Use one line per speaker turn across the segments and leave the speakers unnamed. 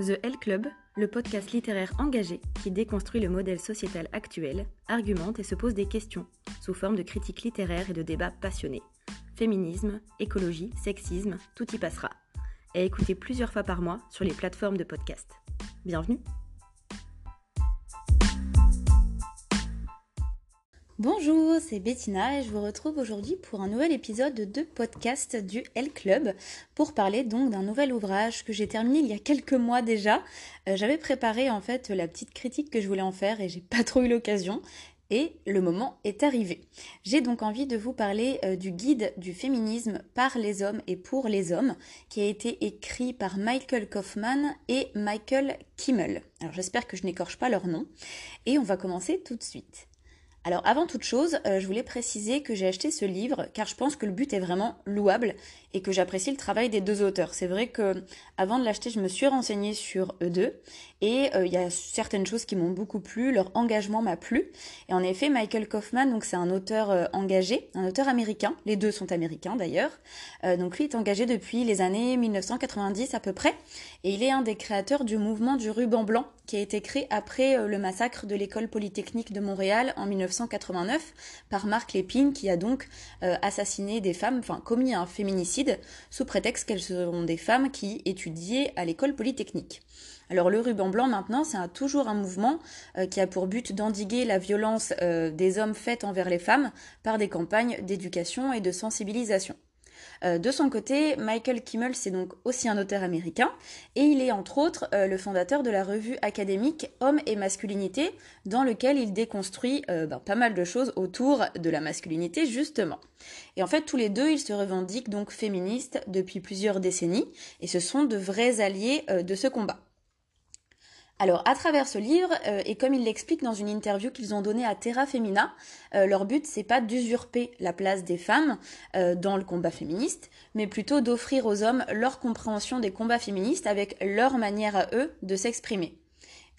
The L Club, le podcast littéraire engagé qui déconstruit le modèle sociétal actuel, argumente et se pose des questions, sous forme de critiques littéraires et de débats passionnés. Féminisme, écologie, sexisme, tout y passera. Et écoutez plusieurs fois par mois sur les plateformes de podcast. Bienvenue
Bonjour, c'est Bettina et je vous retrouve aujourd'hui pour un nouvel épisode de podcast du L Club pour parler donc d'un nouvel ouvrage que j'ai terminé il y a quelques mois déjà. Euh, j'avais préparé en fait la petite critique que je voulais en faire et j'ai pas trop eu l'occasion. Et le moment est arrivé. J'ai donc envie de vous parler euh, du guide du féminisme par les hommes et pour les hommes, qui a été écrit par Michael Kaufman et Michael Kimmel. Alors j'espère que je n'écorche pas leur nom. Et on va commencer tout de suite. Alors avant toute chose, euh, je voulais préciser que j'ai acheté ce livre car je pense que le but est vraiment louable et que j'apprécie le travail des deux auteurs. C'est vrai que avant de l'acheter, je me suis renseignée sur eux deux et euh, il y a certaines choses qui m'ont beaucoup plu, leur engagement m'a plu. Et en effet, Michael Kaufman, donc c'est un auteur euh, engagé, un auteur américain. Les deux sont américains d'ailleurs. donc lui est engagé depuis les années 1990 à peu près et il est un des créateurs du mouvement du ruban blanc qui a été créé après le massacre de l'école polytechnique de Montréal en 1990 1989 par Marc Lépine qui a donc euh, assassiné des femmes, enfin commis un féminicide sous prétexte qu'elles seront des femmes qui étudiaient à l'école polytechnique. Alors le ruban blanc maintenant, c'est toujours un mouvement euh, qui a pour but d'endiguer la violence euh, des hommes faite envers les femmes par des campagnes d'éducation et de sensibilisation. Euh, de son côté, Michael Kimmel, c'est donc aussi un auteur américain, et il est entre autres euh, le fondateur de la revue académique Hommes et Masculinité, dans lequel il déconstruit euh, ben, pas mal de choses autour de la masculinité, justement. Et en fait, tous les deux, ils se revendiquent donc féministes depuis plusieurs décennies, et ce sont de vrais alliés de ce combat. Alors, à travers ce livre, euh, et comme ils l'expliquent dans une interview qu'ils ont donnée à Terra Femina, euh, leur but c'est pas d'usurper la place des femmes euh, dans le combat féministe, mais plutôt d'offrir aux hommes leur compréhension des combats féministes avec leur manière à eux de s'exprimer.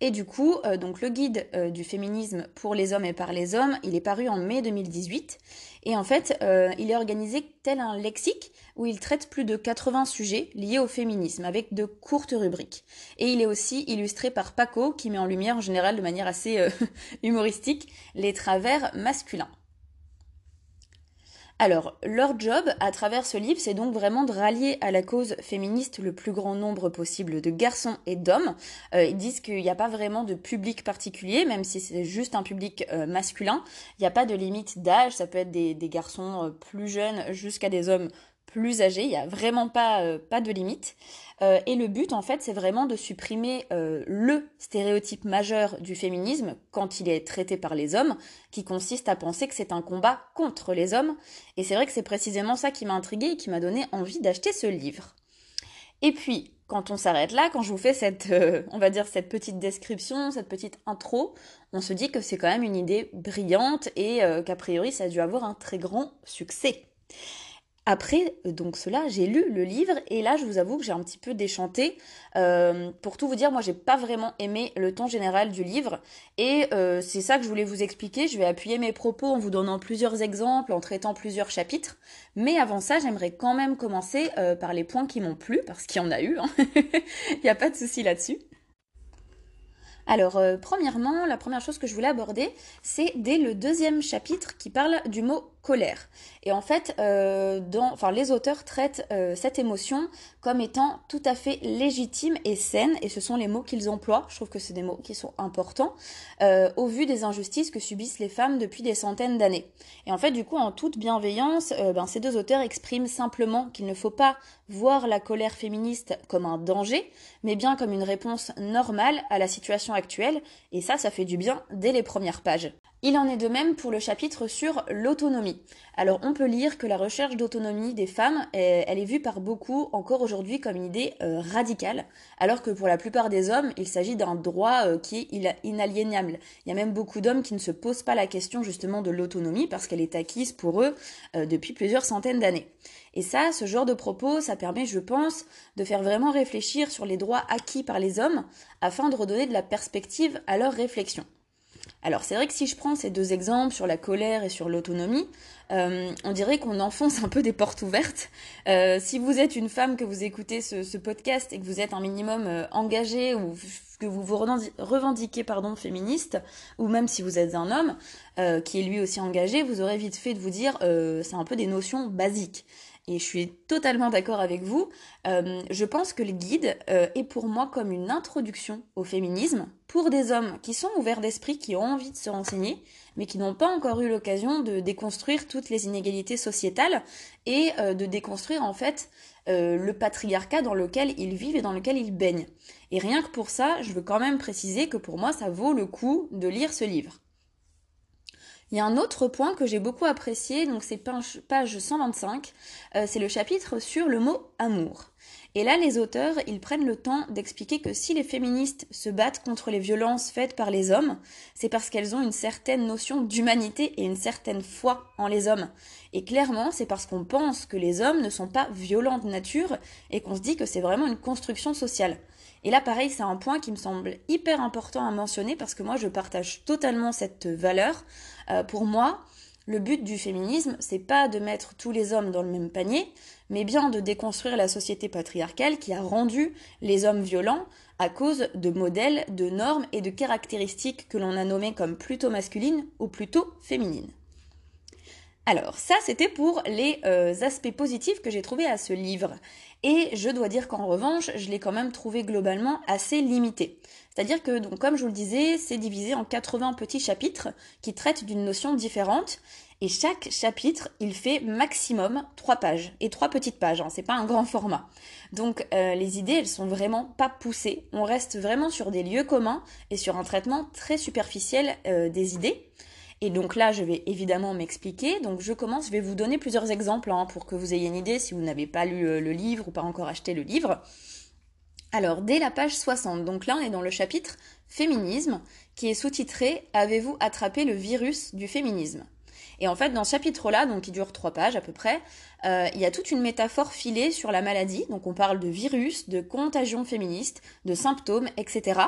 Et du coup, euh, donc le guide euh, du féminisme pour les hommes et par les hommes, il est paru en mai 2018. Et en fait, euh, il est organisé tel un lexique où il traite plus de 80 sujets liés au féminisme avec de courtes rubriques. Et il est aussi illustré par Paco qui met en lumière en général de manière assez humoristique les travers masculins. Alors, leur job à travers ce livre, c'est donc vraiment de rallier à la cause féministe le plus grand nombre possible de garçons et d'hommes. Euh, ils disent qu'il n'y a pas vraiment de public particulier, même si c'est juste un public euh, masculin. Il n'y a pas de limite d'âge, ça peut être des, garçons euh, plus jeunes jusqu'à des hommes plus âgés, il n'y a vraiment pas, euh, de limite. Euh, et le but, en fait, c'est vraiment de supprimer euh, le stéréotype majeur du féminisme quand il est traité par les hommes, qui consiste à penser que c'est un combat contre les hommes. Et c'est vrai que c'est précisément ça qui m'a intriguée et qui m'a donné envie d'acheter ce livre. Et puis, quand on s'arrête là, quand je vous fais cette, on va dire, cette petite description, cette petite intro, on se dit que c'est quand même une idée brillante et qu'a priori ça a dû avoir un très grand succès. Après euh, donc cela, j'ai lu le livre et là, je vous avoue que j'ai un petit peu déchanté. Euh, pour tout vous dire, moi, j'ai pas vraiment aimé le ton général du livre et euh, c'est ça que je voulais vous expliquer. Je vais appuyer mes propos en vous donnant plusieurs exemples, en traitant plusieurs chapitres. Mais avant ça, j'aimerais quand même commencer par les points qui m'ont plu parce qu'il y en a eu. Hein. Il n'y a pas de souci là-dessus. Alors, premièrement, la première chose que je voulais aborder, c'est dès le deuxième chapitre qui parle du mot colère. Et en fait, euh, dans, enfin, les auteurs traitent euh, cette émotion comme étant tout à fait légitime et saine, et ce sont les mots qu'ils emploient. Je trouve que c'est des mots qui sont importants euh, au vu des injustices que subissent les femmes depuis des centaines d'années. Et en fait, du coup, en toute bienveillance, ben, ces deux auteurs expriment simplement qu'il ne faut pas voir la colère féministe comme un danger, mais bien comme une réponse normale à la situation actuelle, et ça, ça fait du bien dès les premières pages. Il en est de même pour le chapitre sur l'autonomie. Alors on peut lire que la recherche d'autonomie des femmes, elle est vue par beaucoup encore aujourd'hui comme une idée euh, radicale, alors que pour la plupart des hommes, il s'agit d'un droit euh, qui est inaliénable. Il y a même beaucoup d'hommes qui ne se posent pas la question justement de l'autonomie parce qu'elle est acquise pour eux euh, depuis plusieurs centaines d'années. Et ça, ce genre de propos, ça permet, je pense, de faire vraiment réfléchir sur les droits acquis par les hommes afin de redonner de la perspective à leur réflexion. Alors c'est vrai que si je prends ces deux exemples sur la colère et sur l'autonomie, euh, on dirait qu'on enfonce un peu des portes ouvertes. Euh, si vous êtes une femme que vous écoutez ce, podcast et que vous êtes un minimum euh, engagé ou que vous vous revendiquez pardon féministe, ou même si vous êtes un homme qui est lui aussi engagé, vous aurez vite fait de vous dire c'est un peu des notions basiques et je suis totalement d'accord avec vous. Euh, je pense que le guide euh, est pour moi comme une introduction au féminisme pour des hommes qui sont ouverts d'esprit, qui ont envie de se renseigner, mais qui n'ont pas encore eu l'occasion de déconstruire toutes les inégalités sociétales et euh, de déconstruire en fait le patriarcat dans lequel ils vivent et dans lequel ils baignent. Et rien que pour ça, je veux quand même préciser que pour moi, ça vaut le coup de lire ce livre. Il y a un autre point que j'ai beaucoup apprécié, donc c'est page 125, euh, c'est le chapitre sur le mot amour. Et là, les auteurs, ils prennent le temps d'expliquer que si les féministes se battent contre les violences faites par les hommes, c'est parce qu'elles ont une certaine notion d'humanité et une certaine foi en les hommes. Et clairement, c'est parce qu'on pense que les hommes ne sont pas violents de nature et qu'on se dit que c'est vraiment une construction sociale. Et là, pareil, c'est un point qui me semble hyper important à mentionner parce que moi, je partage totalement cette valeur. Euh, pour moi, le but du féminisme, c'est pas de mettre tous les hommes dans le même panier, mais bien de déconstruire la société patriarcale qui a rendu les hommes violents à cause de modèles, de normes et de caractéristiques que l'on a nommées comme plutôt masculines ou plutôt féminines. Alors, ça, c'était pour les euh, aspects positifs que j'ai trouvés à ce livre. Et je dois dire qu'en revanche, je l'ai quand même trouvé globalement assez limité. C'est-à-dire que, donc, comme je vous le disais, c'est divisé en 80 petits chapitres qui traitent d'une notion différente. Et chaque chapitre, il fait maximum 3 pages. Et 3 petites pages, hein, c'est pas un grand format. Donc euh, les idées, elles sont vraiment pas poussées. On reste vraiment sur des lieux communs et sur un traitement très superficiel euh, des idées. Et donc là, je vais évidemment m'expliquer. Donc je commence, je vais vous donner plusieurs exemples hein, pour que vous ayez une idée si vous n'avez pas lu euh, le livre ou pas encore acheté le livre. Alors, dès la page 60, donc là on est dans le chapitre Féminisme, qui est sous-titré Avez-vous attrapé le virus du féminisme? Et en fait, dans ce chapitre-là, donc qui dure trois pages à peu près, euh, il y a toute une métaphore filée sur la maladie. Donc on parle de virus, de contagion féministe, de symptômes, etc.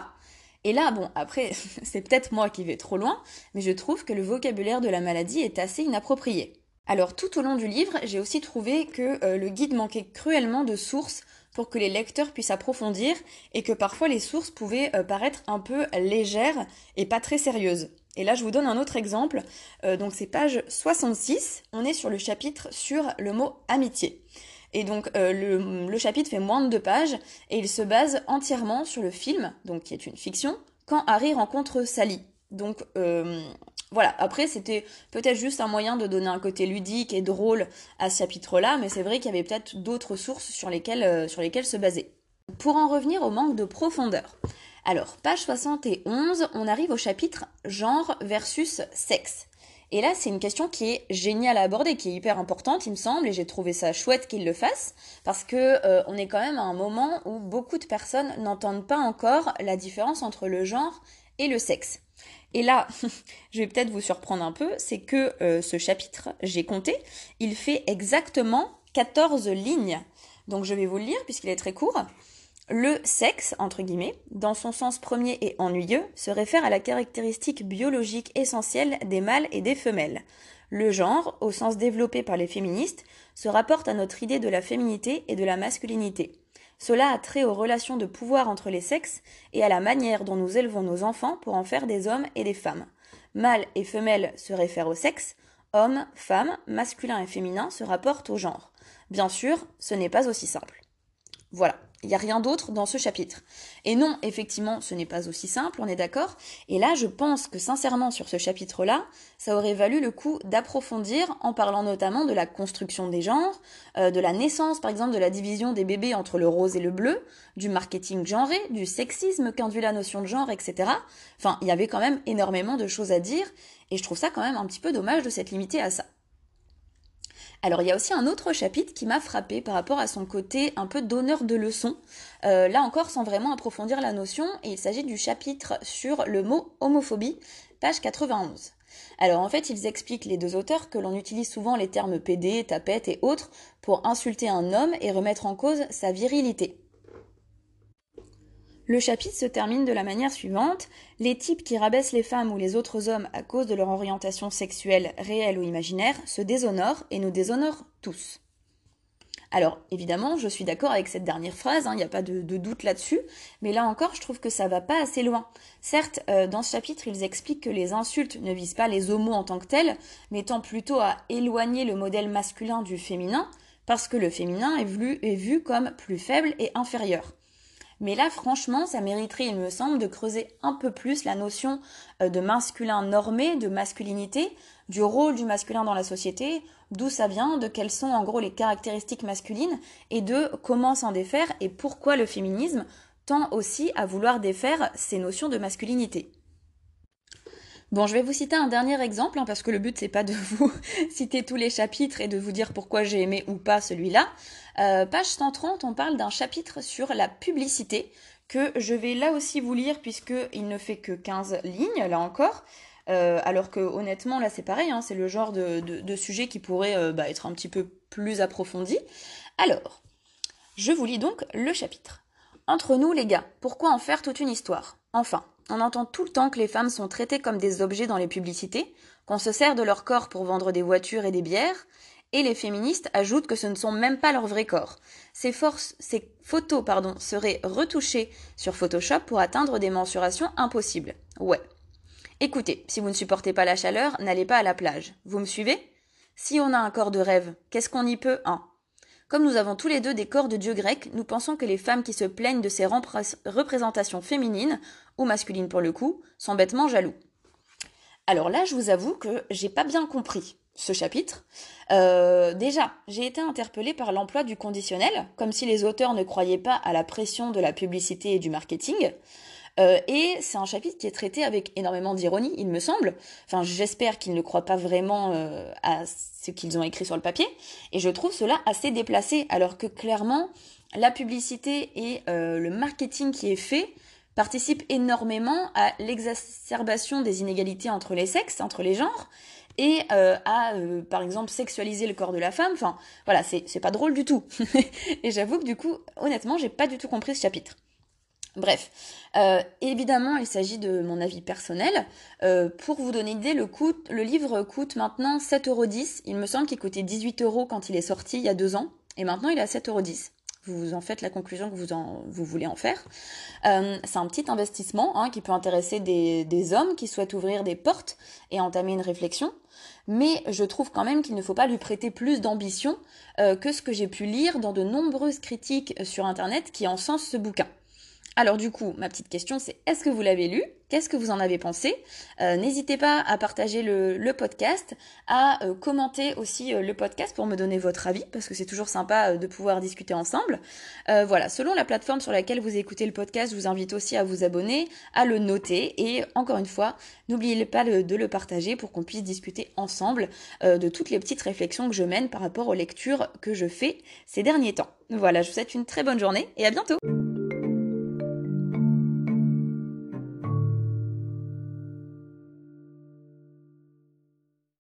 Et là, bon, après, c'est peut-être moi qui vais trop loin, mais je trouve que le vocabulaire de la maladie est assez inapproprié. Alors tout au long du livre, j'ai aussi trouvé que euh, le guide manquait cruellement de sources pour que les lecteurs puissent approfondir et que parfois les sources pouvaient euh, paraître un peu légères et pas très sérieuses. Et là, je vous donne un autre exemple. Euh, donc c'est page 66, on est sur le chapitre sur le mot amitié. Et donc euh, le, chapitre fait moins de deux pages et il se base entièrement sur le film, donc qui est une fiction, quand Harry rencontre Sally. Donc euh, voilà, après c'était peut-être juste un moyen de donner un côté ludique et drôle à ce chapitre-là, mais c'est vrai qu'il y avait peut-être d'autres sources sur lesquelles, euh, sur lesquelles se baser. Pour en revenir au manque de profondeur. Alors, page 71, on arrive au chapitre genre versus sexe. Et là, c'est une question qui est géniale à aborder, qui est hyper importante, il me semble, et j'ai trouvé ça chouette qu'il le fasse, parce que euh, on est quand même à un moment où beaucoup de personnes n'entendent pas encore la différence entre le genre et le sexe. Et là, je vais peut-être vous surprendre un peu, c'est que euh, ce chapitre, j'ai compté, il fait exactement 14 lignes. Donc je vais vous le lire puisqu'il est très court. Le sexe, entre guillemets, dans son sens premier et ennuyeux, se réfère à la caractéristique biologique essentielle des mâles et des femelles. Le genre, au sens développé par les féministes, se rapporte à notre idée de la féminité et de la masculinité. Cela a trait aux relations de pouvoir entre les sexes et à la manière dont nous élevons nos enfants pour en faire des hommes et des femmes. Mâle et femelle se réfèrent au sexe, homme, femme, masculin et féminin se rapportent au genre. Bien sûr, ce n'est pas aussi simple. Voilà. Il n'y a rien d'autre dans ce chapitre. Et non, effectivement, ce n'est pas aussi simple, on est d'accord. Et là, je pense que sincèrement, sur ce chapitre-là, ça aurait valu le coup d'approfondir en parlant notamment de la construction des genres, euh, de la naissance, par exemple, de la division des bébés entre le rose et le bleu, du marketing genré, du sexisme qu'induit la notion de genre, etc. Enfin, il y avait quand même énormément de choses à dire, et je trouve ça quand même un petit peu dommage de s'être limité à ça. Alors il y a aussi un autre chapitre qui m'a frappé par rapport à son côté un peu donneur de leçons, euh, là encore sans vraiment approfondir la notion, et il s'agit du chapitre sur le mot homophobie, page 91. Alors en fait, ils expliquent les deux auteurs que l'on utilise souvent les termes PD, tapette et autres pour insulter un homme et remettre en cause sa virilité. Le chapitre se termine de la manière suivante. Les types qui rabaissent les femmes ou les autres hommes à cause de leur orientation sexuelle réelle ou imaginaire se déshonorent et nous déshonorent tous. Alors, évidemment, je suis d'accord avec cette dernière phrase, il hein, n'y a pas de, doute là-dessus, mais là encore, je trouve que ça va pas assez loin. Certes, euh, dans ce chapitre, ils expliquent que les insultes ne visent pas les homos en tant que tels, mais tendent plutôt à éloigner le modèle masculin du féminin, parce que le féminin est vu, est vu comme plus faible et inférieur. Mais là, franchement, ça mériterait, il me semble, de creuser un peu plus la notion euh, de masculin normé, de masculinité, du rôle du masculin dans la société, d'où ça vient, de quelles sont en gros les caractéristiques masculines, et de comment s'en défaire et pourquoi le féminisme tend aussi à vouloir défaire ces notions de masculinité. Bon, je vais vous citer un dernier exemple, hein, parce que le but c'est pas de vous citer tous les chapitres et de vous dire pourquoi j'ai aimé ou pas celui-là. Euh, page 130, on parle d'un chapitre sur la publicité que je vais là aussi vous lire puisqu'il ne fait que 15 lignes, là encore. Euh, alors que honnêtement, là c'est pareil, hein, c'est le genre de, sujet qui pourrait euh, bah, être un petit peu plus approfondi. Alors, je vous lis donc le chapitre. Entre nous les gars, pourquoi en faire toute une histoire? Enfin, on entend tout le temps que les femmes sont traitées comme des objets dans les publicités, qu'on se sert de leur corps pour vendre des voitures et des bières, et les féministes ajoutent que ce ne sont même pas leurs vrais corps. Ces, forces, ces photos seraient retouchées sur Photoshop pour atteindre des mensurations impossibles. Ouais. Écoutez, si vous ne supportez pas la chaleur, n'allez pas à la plage. Vous me suivez? Si on a un corps de rêve, qu'est-ce qu'on y peut Hein? Comme nous avons tous les deux des corps de dieux grecs, nous pensons que les femmes qui se plaignent de ces représentations féminines, ou masculines pour le coup, sont bêtement jaloux. Alors là, je vous avoue que j'ai pas bien compris ce chapitre. Euh, déjà, j'ai été interpellée par l'emploi du conditionnel, comme si les auteurs ne croyaient pas à la pression de la publicité et du marketing. Euh, et c'est un chapitre qui est traité avec énormément d'ironie, il me semble. Enfin, j'espère qu'ils ne croient pas vraiment euh, à ce qu'ils ont écrit sur le papier. Et je trouve cela assez déplacé, alors que clairement, la publicité et euh, le marketing qui est fait participent énormément à l'exacerbation des inégalités entre les sexes, entre les genres, et à, par exemple, sexualiser le corps de la femme. Enfin, voilà, c'est pas drôle du tout. et j'avoue que du coup, honnêtement, j'ai pas du tout compris ce chapitre. Bref, euh, évidemment, il s'agit de mon avis personnel. Euh, pour vous donner une idée, le, coût, le livre coûte maintenant 7,10€. Il me semble qu'il coûtait 18 euros quand il est sorti il y a deux ans, et maintenant il est à 7,10€. Vous en faites la conclusion que vous, en, vous voulez en faire. Euh, c'est un petit investissement hein, qui peut intéresser des, des, hommes qui souhaitent ouvrir des portes et entamer une réflexion. Mais je trouve quand même qu'il ne faut pas lui prêter plus d'ambition que ce que j'ai pu lire dans de nombreuses critiques sur Internet qui encensent ce bouquin. Alors du coup, ma petite question, c'est est-ce que vous l'avez lu? Qu'est-ce que vous en avez pensé? Euh, N'hésitez pas à partager le, podcast, à euh, commenter aussi euh, le podcast pour me donner votre avis, parce que c'est toujours sympa de pouvoir discuter ensemble. voilà, selon la plateforme sur laquelle vous écoutez le podcast, je vous invite aussi à vous abonner, à le noter, et encore une fois, n'oubliez pas de le partager pour qu'on puisse discuter ensemble de toutes les petites réflexions que je mène par rapport aux lectures que je fais ces derniers temps. Voilà, je vous souhaite une très bonne journée et à bientôt